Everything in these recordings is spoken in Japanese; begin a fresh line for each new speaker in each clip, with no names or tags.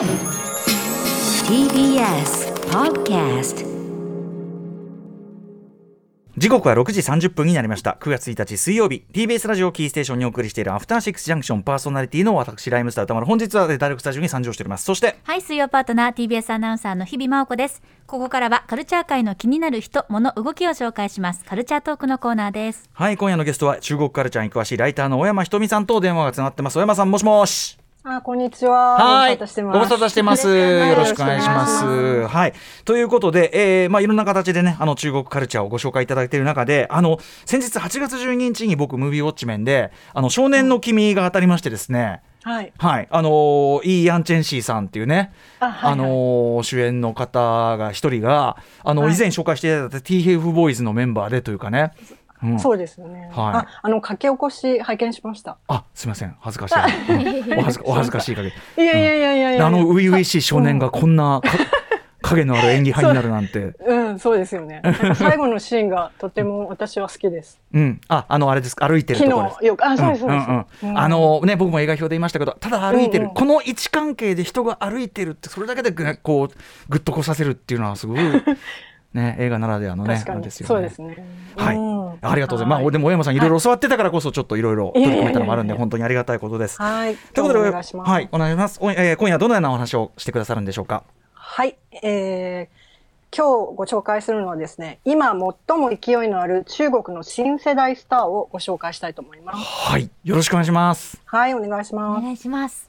TBS Podcast
時刻は6時30分になりました9月1日水曜日 TBS ラジオキーステーションにお送りしているアフターシックスジャンクションパーソナリティの私ライムスター歌丸本日はダイレクトスタジオに参上しておりますそして
はい、水曜パートナー TBS アナウンサーの日々真央子です。ここからはカルチャー界の気になる人、物、動きを紹介します。カルチャートークのコーナーです。
はい今夜のゲストは中国カルチャーに詳しいライターの小山ひとみさんと電話がつながってます小山さんもしもし
あ、こんにちは。
はい、
ご無沙汰してます。
よろしくお願いします。はい、ということで、えーまあいろんな形でね、あの中国カルチャーをご紹介いただいている中で、あの先日8月12日に僕ムービーウォッチメンで、あの少年の君が当たりましてですね。
はい。
はい、あのーイー・ヤン・チェンシーさんっていうね、
あはいはい
のー主演の方が一人が、あの、
はい
以前紹介していただいた TF ボーイズのメンバーでというかね。うん
そうですよね。
はい
あ、あの書き起こし拝見しました。
あ、すみません、恥ずかしい。う んお恥ずかお恥ずかしい限り。
いやいやいやいやいや。
あの初々しい少年がこんなか 影のある演技派になるなんて。
うん、そうですよね。最後のシーンがとても私は好きです。
うん、あ、あのあれですか、歩いてるところです。
昨日よく、あ、そうです
あのね、僕も映画表で言いましたけど、ただ歩いてる、
うんうん
この位置関係で人が歩いてるって、それだけでぐこう、ぐっとこさせるっていうのは、すごい、ね、映画ならではのね、あれですよね。
そうですね。
はい、
うん
ありがとうございます。まあ、
は
でも、小山さん、いろいろ教わってたからこそ、ちょっといろいろ取り組めたのもあるんで、本当にありがたいことです。
はい。
ということで、
お願いします。
はい、お願いします。おえー今夜はどのようなお話をしてくださるんでしょうか？
はい、えー、今日ご紹介するのはですね、今最も勢いのある中国の新世代スターをご紹介したいと思います。
はい、よろしくお願いします。
はい、お願いし
お
ます。
願いします。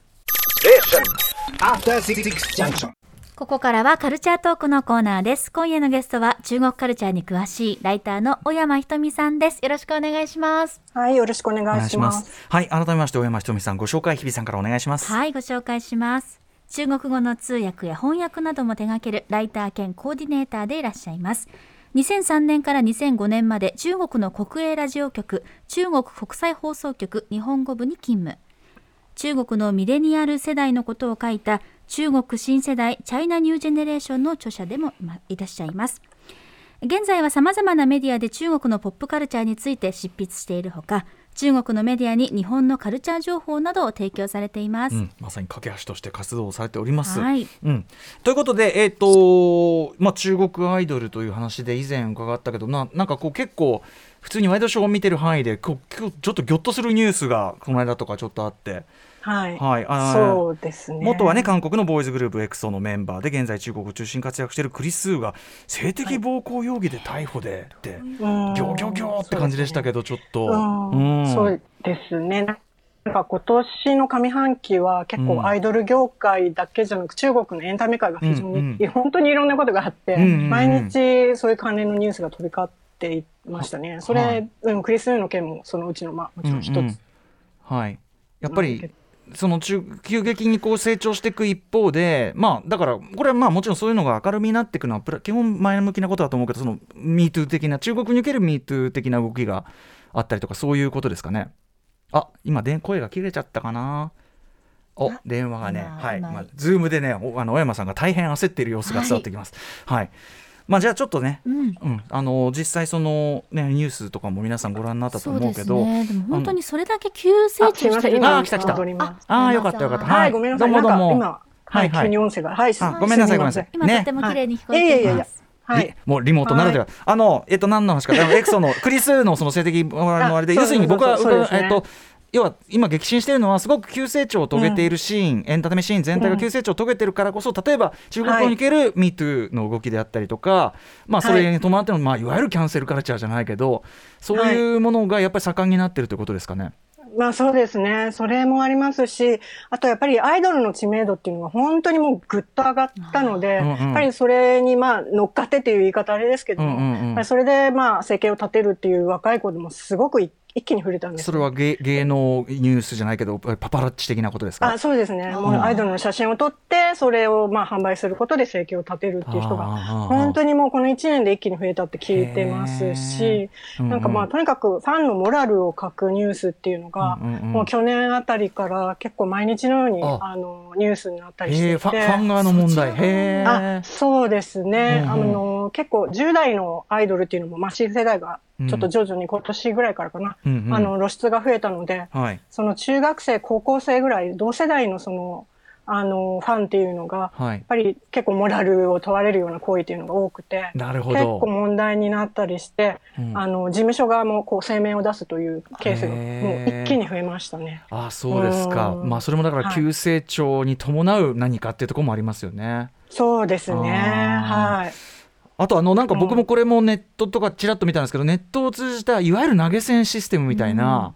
After Six Junction.
ここからはカルチャートークのコーナーです。今夜のゲストは中国カルチャーに詳しいライターの小山ひとみさんです。よろしくお願いします。
はい、よろしくお願いします。
はい、改めまして、大山ひとみさん、ご紹介、日比さんからお願いします。
はい、ご紹介します。中国語の通訳や翻訳なども手掛けるライター兼コーディネーターでいらっしゃいます。2003年から2005年まで中国の国営ラジオ局中国国際放送局日本語部に勤務。中国のミレニアル世代のことを書いた中国新世代チャイナニュージェネレーションの著者でも今いらっしゃいます。現在はさまざまなメディアで中国のポップカルチャーについて執筆しているほか中国のメディアに日本のカルチャー情報などを提供されています。
うん、まさに架け橋として活動をされております。
はい
うん、ということで、えーとまあ、中国アイドルという話で以前伺ったけどななんかこう結構普通にワイドショーを見てる範囲で今日ちょっとギョッとするニュースがこの間とかちょっとあって、
はい。
はいあー
そうですね。
元はね韓国のボーイズグループ EXO のメンバーで現在中国を中心に活躍しているクリスーが性的暴行容疑で逮捕でって、
うん
ギョギョギョって感じでしたけど、ちょっと。
そうですね。なんか今年の上半期は結
うん
構アイドル業界だけじゃなく、中国のエンタメ界が非常に、本当にいろんなことがあって、毎日そういう関連のニュースが飛び交っていましたね。それ、
はい
うん、クリス・の件もそのうちの、まあ、もちろん一つ。
うんうんはい、やっぱりその中急激にこう成長していく一方で、まあ、だからこれはまあもちろんそういうのが明るみになっていくのはプラ基本前向きなことだと思うけどその MeToo 的な中国における MeToo 的な動きがあったりとかそういうことですかね。あ今で声が切れちゃったかな。お電話がね、はい、まあ、ズームでね、おあの小山さんが大変焦っている様子が伝わってきます。はい、まあ、じゃあ、ちょっとね、
うん。
うん、あの実際そのねニュースとかも皆さんご覧になったと思うけど、
ね。でも本当にそれだけ急成長してる
今、
あ来た来た。ああよかったよかった。
はい、ごめんなさい。
どうもどうも。
なんか今、はい、
はい。はい
急に音声が。はい、
ごめんなさいごめんなさい。
今
ね。
とても綺麗に聞こえています。
はい。
リ。もうリモートならでは、あのえっと何の話か。エクソのクリスのその性的のあれで
あ
要するに僕は
ね。
えっと要は今激震しているのはすごく急成長を遂げているシーン、エンタメシーン全体が急成長を遂げているからこそ例えば中国語における MeToo の動きであったりとか、まあそれに伴っての、まあいわゆるキャンセルカルチャーじゃないけどそういうものがやっぱり盛んになっているということですかね？
まあそうですね。それもありますし、あとやっぱりアイドルの知名度っていうのが本当にもうぐっと上がったので、
うんうん
やっぱりそれにまあ乗っかってっていう言い方あれですけども、
うんうんうん。
それでまあ生計を立てるっていう若い子でもすごくい一気に触れたんです
それは芸芸能ニュースじゃないけどパパラッチ的なことですか？
あそうですね。もうアイドルの写真を撮って、それをまあ販売することで生計を立てるっていう人が、本当にもうこの1年で一気に増えたって聞いてますし、
うんうん
なんかまあとにかくファンのモラルを書くニュースっていうのが、
うんうんうん。
もう去年あたりから結構毎日のように
あ。
あのニュースになったりしていて。
ファン側の問題。へ
あ
え
そうですね、
うんうん
あの結構10代のアイドルっていうのも、まあ、新世代がちょっと徐々に今年ぐらいからかな、
うんうん
あの露出が増えたので、
はい
その中学生高校生ぐらい同世代のそのあの、ファンっていうのが、
はい
やっぱり結構モラルを問われるような行為っていうのが多くて、
なるほ
結構
ど。
問題になったりして、
うん
あの、事務所側もこう声明を出すというケースが
へ
も
ー
う一気に増えましたね。
あそうですか。
うん
まあそれもだから
はい
急成長に伴う何かっていうところもありますよね。
そうですね。はい。
あとあのなんか僕もこれもネットとかちらっと見たんですけど、ネットを通じたいわゆる投げ銭システムみたいな、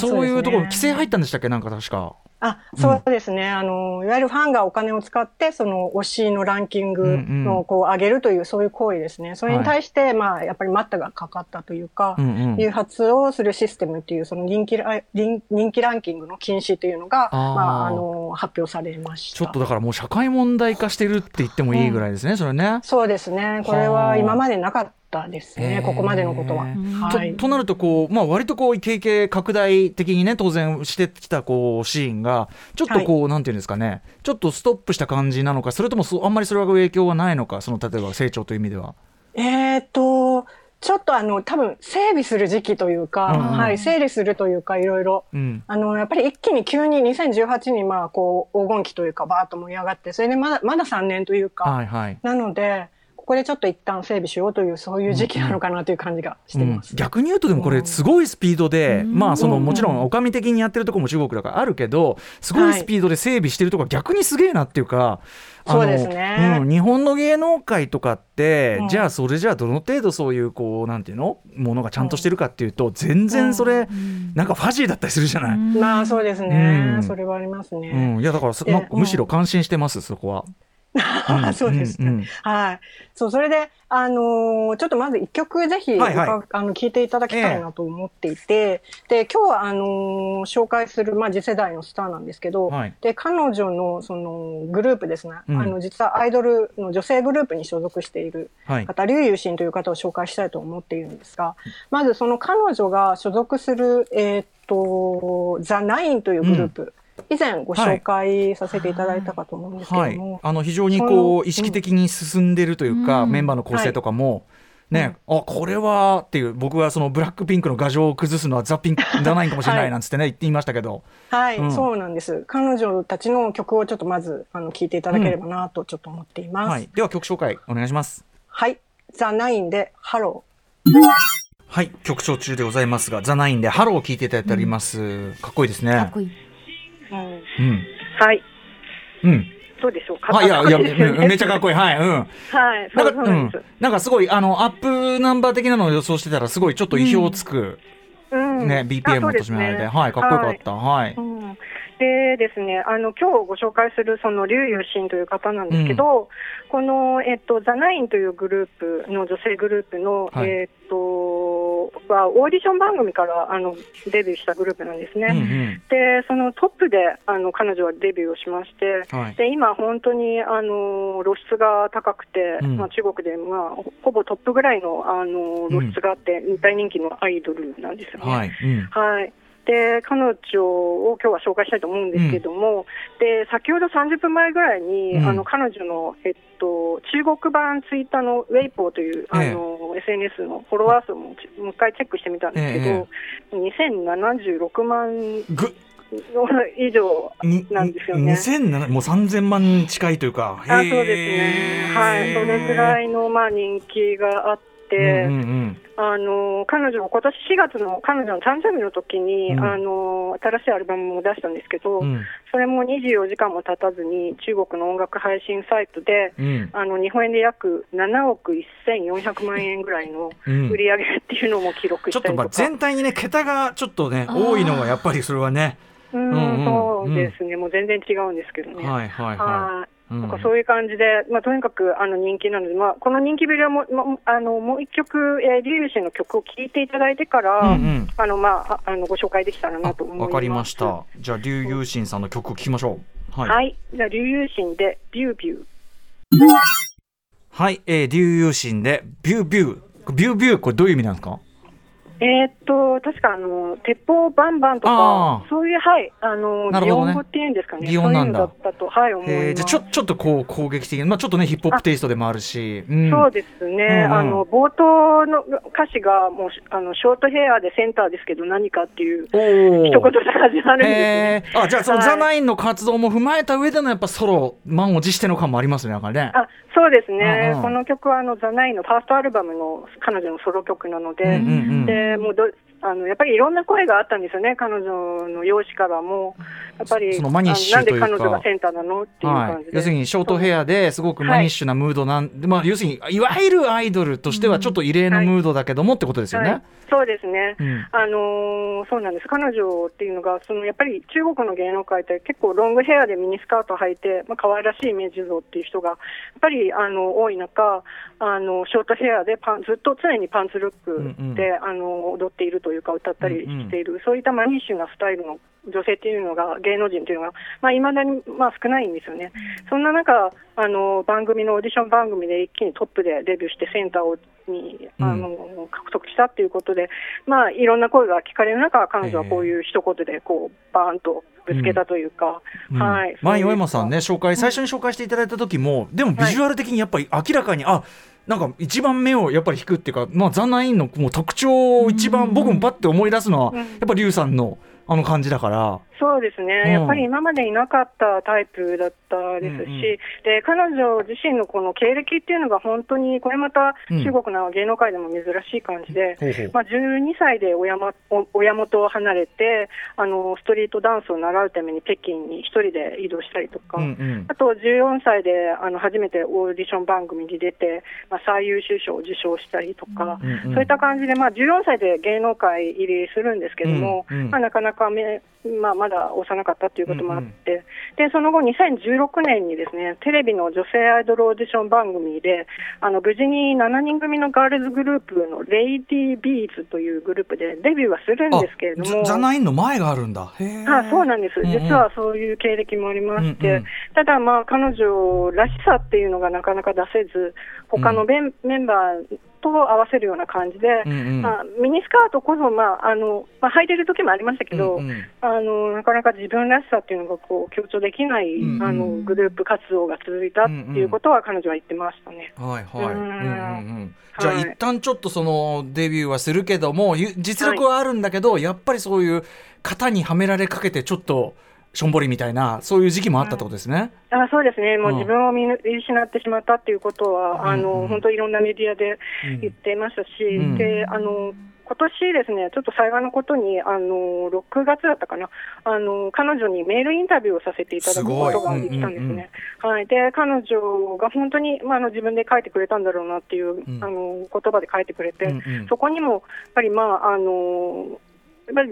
そういうところ、規制入
っ
ったんでしたっけ？なんか確か。
あ、そうですね。あの、いわゆるファンがお金を使って、その推しのランキング
うんうん
のこう上げるという、そういう行為ですね。それに対して、まあ、やっぱり待ったがかかったというか、
うんうん
誘発をするシステムっていう、その人気ラ人人気ランキングの禁止というのが、
あー
まあ、あの、発表されました。
ちょっとだからもう社会問題化してるって言ってもいいぐらいですね、それね。
そうですね。これは今までなかったですね。ここまでのことは。はい。
ととなるとこう、まあ、割とこう経験拡大的にね当然してきたこうシーンがちょっとこう、なんていうんですかねちょっとストップした感じなのかそれともそうあんまりそれは影響はないのかその例えば成長という意味では。
えっ、と、ちょっとあの、多分整備する時期というか、
うんうん
はい、整理するというか、いろいろ。
うん
あの、やっぱり一気に急に2018にまあ、こう、黄金期というか、バーッと盛り上がって、それでまだ、まだ3年というか、
はいはい
なので、ここでちょっと一旦整備しようという、そういう時期なのかなという感じがして
うん。
ます。
逆に言うとでもこれすごいスピードで、まあその
うん
もちろんおかみ的にやってるところも中国だからあるけどすごいスピードで整備してるとこ逆にすげえなっていうか、
そうですね。
うん、日本の芸能界とかって、
うん。
じゃあそれじゃあどの程度そういうこうなんていうのものがちゃんとしてるかっていうと全然それ、なんかファジーだったりするじゃない？
まあ、そうですね、
うん。
それはあります
う
ね。
ん、いやだからそ
で
なんかむしろ感心してます、そこは。ん。
そうですか、
うんうん
はい。そう、それで、あのーちょっとまず一曲ぜひ、
はいはい。
あの、聴いていただきたいなと思っていて、で、今日は、あのー紹介する、まあ、次世代のスターなんですけど、
はい。
で、彼女の、その、グループですね、
うん。
あの、実はアイドルの女性グループに所属している
はい。
方、劉友信という方を紹介したいと思っているんですが、まずその彼女が所属する、えーっと、ザ・ナインというグループ、以前ご紹介させていただいたかと思うんですけ
はい。
ども、、
あの非常にこう意識的に進んでるというか、
うん。
メンバーの構成とかも、ね、あこれはっていう僕はそのブラックピンクの牙城を崩すのはザ・ピンクじゃないかもしれな
はいい
なんつってね、言っていましたけど。
はい、
うん。
そうなんです。彼女たちの曲をちょっとまず、あの、聴いていただければなとちょっと思っています。
はい、では曲紹介お願いします。
はい。ザ・ナインで、ハロ
はい。曲調中でございますが「ザ・ナインで「ハロー」を聞いていただいております、かっこいいですね。
かっこいい。
ー。
うん。
はい。
うん。
どうでしょう？か
あいやいや、めちゃかっこいい。はいうん。
はい。そうんそうなんです。
うん、なんかすごいあのアップナンバー的なのを予想してたらすごいちょっと意表をつく、
うん。
ね BPM を落としめられて、はいかっこよかった。はい、
うん。でですね、あの今日ご紹介するその劉友信という方なんですけど、このえっとザナインというグループの女性グループの、
はい。
えっとはオーディション番組からあのデビューしたグループなんですね。
うんうん。
でそのトップであの彼女はデビューをしまして、
はい。
で今、本当にあの露出が高くて、
うん。
まあ、中国で、まあ、ほほぼトップぐらいのあの露出があって、大人気のアイドルなんですよね。
はい、うん。
はい。で、彼女を今日は紹介したいと思うんですけども、で、先ほど30分前ぐらいに、
うん。
あの、彼女の、えっと、中国版ツイッターのウェイポーという、あの、SNS のフォロワー数もちもう一回チェックしてみたんですけど、2076万
ぐ
以上
に
なんですよね
2007もう3000万近いというか。
あそうですね。はい。それぐら
い。
いの、まあ、人気があって、
うんうん
あの彼女、今年4月の彼女の誕生日の時に、
うん。
あの新しいアルバムも出したんですけど、
うん。うん
それも24時間も経たずに中国の音楽配信サイトで、
うん。
あの日本円で約7億1400万円ぐらいの
うん。
売り上げっていうのも記録
ちょったとまあ
しりとか、
全体にね桁がちょっとね多いのがやっぱりそれはね。
うん
うんうん
そうですね、もう全然違うんですけどね。
はいはいは
はいなんかそういう感じで、まあ、とにかくあの人気なので、まあ、この人気ぶりはも,、まあ、のもう一曲、えー、リュウシンの曲を聴いていただいてから、あのまあ、ああのご紹介できたらな
あ
と思います。
わかりました。じゃあ劉友信さんの曲を聴きましょう。はい。
はい、じゃあ、リュウシンでビュービュー。
はい、えー、劉友信でビュービュー。ビュービューこれどういう意味なんですか？
えーっと、確かあの、鉄砲バンバンとかそういう、はい、あの、
なるほどね。
擬音語っていうんですかね。
擬音なんだ。
そういうのだったと、はい、思います。
えーじゃあちょちょっとこう攻撃的な、まあ、ちょっとねヒップホップテイストでもあるし、うん。
そうですね、
うんうん。
あの冒頭の歌詞がもうあのショートヘアでセンターですけど、何かっていう一言で始まるんですね。
あじゃあその
はい。
ザ・ナインの活動も踏まえた上でのやっぱソロ満を持しての感もありますねなんかね。
あそうですね、
うんうん。
この曲はあのザ・ナインのファーストアルバムの彼女のソロ曲なので、
うんうんうん。
でもうどあのやっぱりいろんな声があったんですよね、彼女の容姿からも、やっぱり
そのマニッシュ
なんで彼女がセンターなのっていう
はい
感じ、で、
要するにショートヘアですごくマニッシュなムードなんで、まあ、要するにい。わゆるアイドルとしてはちょっと異例のムードだけどもってことですよね。
はい、そうですね、
うん。
あのーそうなんです、彼女っていうのが、そのやっぱり中国の芸能界って結構ロングヘアでミニスカート履いて、まあ可愛らしいイメージ像っていう人がやっぱりあの多い中、あのショートヘアでパンずっと常にパンツルックで、あの踊っているというか、歌ったりしている、そういったマニッシュなスタイルの女性っていうのが、芸能人っていうのが、まあ、未だに、まあ、少ないんですよね。そんな中、あの、番組のオーディション番組で一気にトップでデビューしてセンターをに、あの、獲得したっていうことで、まあ、いろんな声が聞かれる中、彼女はこういう一言で、こう、バーンとぶつけたというか、
うん。
はい。
前岩
そういう
山さんね紹介最初に紹介していただいた時も、でもビジュアル的にやっぱり明らかに、あなんか一番目をやっぱり引くっていうか、まあ、ザ・ナインのもう特徴を一番僕もパッて思い出すのは、
うん
やっぱリュウさんのあの感じだから。
そうですね、
うん。
やっぱり今までいなかったタイプだったですし、
うんうん。
で彼女自身のこの経歴っていうのが本当に、これまた
うん
中国の芸能界でも珍しい感じで、
ほうほう。
まあ、12歳で親まお親元を離れてあの、ストリートダンスを習うために北京に一人で移動したりとか。
うんうん。
あと14歳であの初めてオーディション番組に出て、まあ、最優秀賞を受賞したりとか、
うんうん。
そういった感じで、まあ、14歳で芸能界入りするんですけども、
うんうん。
まあ、なかなかめ、まあ、まだ幼かったということもあって、でその後、2016年にですねテレビの女性アイドルオーディション番組で、あの無事に7人組のガールズグループのレイディービーズというグループでデビューはするんですけれども。
ザ・ナインの前があるんだ。
あそうなんです、
うんうん。
実はそういう経歴もありまして、
うんうん。
ただ、まあ、彼女らしさっていうのがなかなか出せず、他のメン,、メンバーと合わせるような感じで、
うんうん。
まあ、ミニスカートこそ、まああのまあ、履いてる時もありましたけど、
うんうん。
あのなかなか自分らしさっていうのがこう強調できない、
うんうん。
あのグループ活動が続いたっていうことは、彼女は言ってましたね。
はいはい。んんうんうんじゃあ
はい
一旦ちょっとそのデビューはするけどもゆ実力はあるん。だけど、やっぱりそういう型にはめられかけてちょっとしょんぼりみたいなそういう時期もあったってことですね。
あそうですね、もう
うん。
自分を見失ってしまったっていうことは、あ
うん。うん。
の本当、いろんなメディアで言っていましたし、
うん。
であの今年ですね、ちょっと幸いなことに、あの6月だったかな、あの彼女にメールインタビューをさせていただくことができたんですね。はい、で彼女が本当に、まあ、あの自分で書いてくれたんだろうなっていう、
ん。
あの言葉で書いてくれて、
うんうん。
そこにもやっぱり、まああの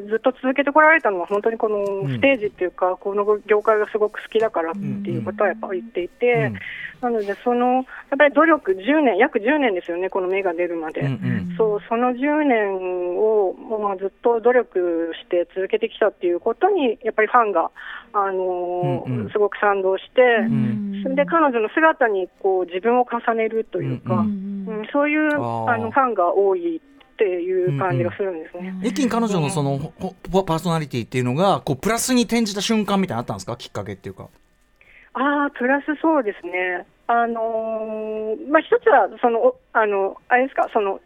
ずっと続けてこられたのは、本当にこの
ん。
ステージっていうか、この業界がすごく好きだからっていうことはやっぱ言っていて、
うん。
なので、そのやっぱり努力10年、約10年ですよね、この芽が出るまで。
うんうん。
そうその10年を、まあ、ずっと努力して続けてきたっていうことに、やっぱりファンが、あのー
うんうん。
すごく賛同して、
ん。
それで彼女の姿にこう自分を重ねるというか、そういう
あ
のファンが多いっていう感じがするんですね。
一気に彼女のそのほほパーソナリティっていうのがこうプラスに転じた瞬間みたいなのあったんですか？きっかけっていうか。
ああ、プラスそうですね。あのーまあ、一つは、その、おあの、あれですか、その、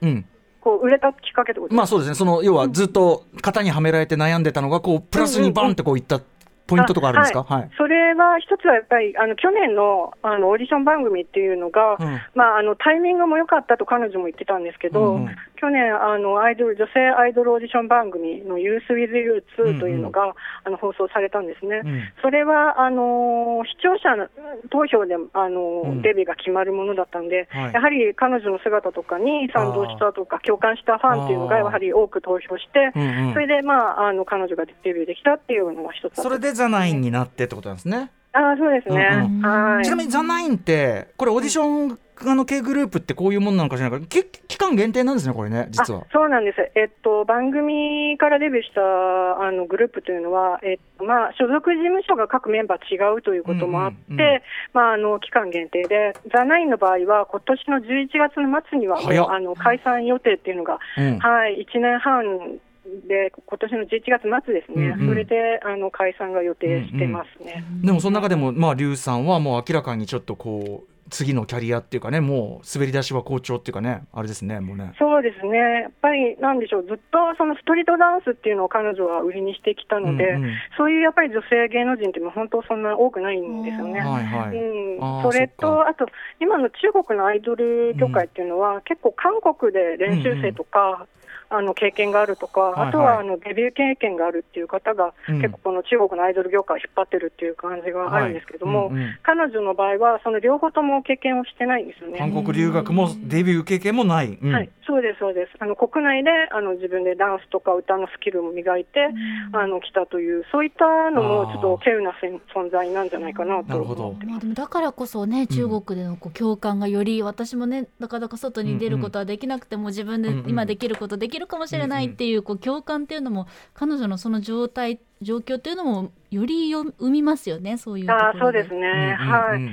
うん。
こう、売れたきっかけってこと
まあそうですね。その要はずっと型にはめられて悩んでたのがこうプラスにバンってこういったポイントとかあるんですか？はい。
それは一つはやっぱり、あの、去年の、あの、オーディション番組っていうのが、
うん
まあ、あの、タイミングも良かったと彼女も言ってたんですけど、
うんうん
去年、あの、アイドル、女性アイドルオーディション番組の Youth with You 2というのが、あの、放送されたんですね。
うん
それは、あの、視聴者の投票で、あの、
うん
デビューが決まるものだったんで、
はい
やはり彼女の姿とかに賛同したとか、共感したファンっていうのが、やはり多く投票して、
うんうん
それで、まあ、あの、彼女がデビューできたっていうのが一つだった
それでザナインになってってことなんですね。
ああ、そうですね。
うん
はい。
ちなみにザナインってこれオーディションあの系グループってこういうものなのかしらか期間限定なんですねこれね実は
そうなんです、えっと、番組からデビューしたあのグループというのは、えっとまあ、所属事務所が各メンバー違うということもあって、
うんうんうん
まあ、あの期間限定で、ザ・ナインの場合は、今年の11月の末にはあの解散予定っていうのが、
うん
はい、1年半で、今年の11月末ですね、
うんうん
それであの解散が予定してますね。
でもその中でもまあ劉さんはもう明らかにちょっとこう次のキャリアっていうかねもう滑り出しは好調っていうかねあれですねもうね。
そうですね、やっぱりなんでしょう、ずっとそのストリートダンスっていうのを彼女は売りにしてきたので、
うんうん。
そういうやっぱり女性芸能人っていうのは本当そんな多くないんですよね。
はいはい、
うん。それと、あと、今の中国のアイドル業界っていうのは、結構、韓国で練習生とか、あの経験があるとか、
はいはい。
あとはあのデビュー経験があるっていう方が、
うん。
結構、この中国のアイドル業界を引っ張ってるっていう感じがあるんですけども、
はいうんうん。
彼女の場合は、その両方とも経験をしてないんですよね。
韓国留学もデビュー経験もない、うん。
はい、そうです、そうです。あの国内であの自分でダンスとか歌のスキルを磨いて、あの来たという、そういったのもちょっと稀有な存在なんじゃないかなと。
なるほど。
まあ、でもだからこそね中国でのこう共感がより私もねなかなか外に出ることはできなくても自分で今できることできるかもしれないっていうこう共感っていうのも彼女のその状態状況っていうのもよりよ生みますよねそういうところ
あーそうですね、
うんうん。
はい。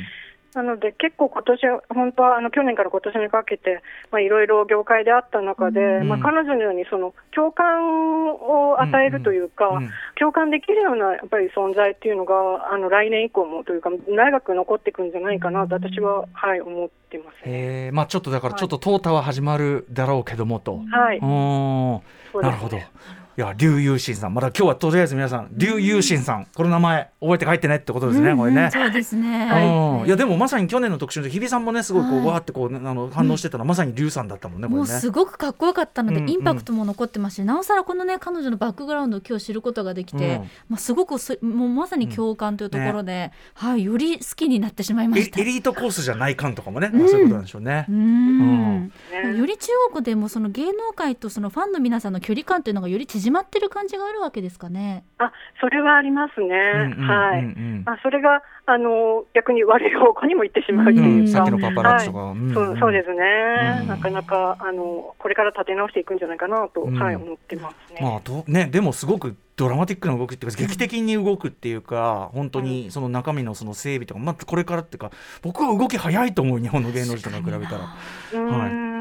なので結構今年は本当はあの去年から今年にかけてまあいろいろ業界であった中で、
うん。
まあ彼女のようにその共感を与えるというか、
うんうん
共感できるようなやっぱり存在っていうのがあの来年以降もというか長く残っていくんじゃないかなと私ははい思ってます。
へえまあちょっとだからちょっと淘汰は始まるだろうけどもと、
はい。
なるほどいや劉友信さん。まだ今日はとりあえず皆さん劉友信さん。この名前覚えて帰ってねってことですね、これね。
そうですね、
うん。い。やでもまさに去年の特集で日比さんもねすごいこう、
はい。
わーってこうあの反応してたのは、まさに劉さんだったもんね。
もうすごくかっこよかったので、
うん
インパクトも残ってますし、なおさらこのね彼女のバックグラウンドを今日知ることができて、
うん。
まあ、すごくそもうまさに共感というところで、はい、より好きになってしまいました。
エエ。リートコースじゃない感とかもね、まあそういうことなんでしょうね。
うん。より中国でもその芸能界とそのファンの皆さんの距離感というのがより縮まってる感じがあるわけですかね。
あ、それはありますね。はい。まあ、それが、あの、逆に悪い方向にも行ってしまうというか。
さっきのパパラッチとか、
そうそうですね、
うん
なかなかあのこれから立て直していくんじゃないかなと、
うん
はい、思ってますね。
まあどね、でもすごくドラマティックな動きっていうか劇的に動くっていうか本当にその中身のその整備とか、まあ、これからっていうか僕は動き早いと思う日本の芸能人とかに比べたら。
うーん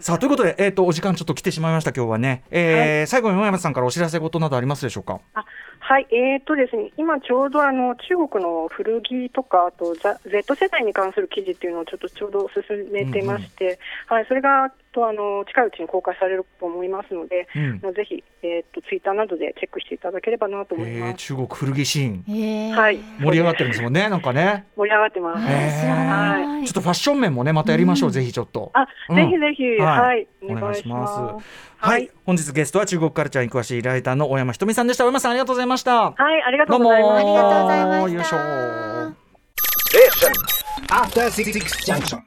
さあということで、えー、とお時間ちょっと来てしまいました今日はね、えー最後に山山さんからお知らせ事などありますでしょうか？
あはい、えーとですね、今ちょうどあの中国の古着とか、あとザ Z 世代に関する記事っていうのをちょっとちょうど進めてまして、はい、それがとあの近いうちに公開されると思いますので、
うん。
ぜひ、えー、とツイッターなどでチェックしていただければなと思い
えー
ます。
中国古着シーン。
はい、
盛り上がってるんですもんねなんかね。
盛り上がってます。
えー。知らない。
ちょっとファッション面もねまたやりましょう、
うん。
ぜひちょっと。
あ、
うん
ぜひ。ぜひ、
はい。
はい、
お願いします
は
はいい、本日ゲストは中国カルチャーに詳しいライターの大山ひとみさんでした大山さんありがとうございました。
はい、ありがと
どうも
うございます。
ありがとうございました
よいしょ.
After Six Junction.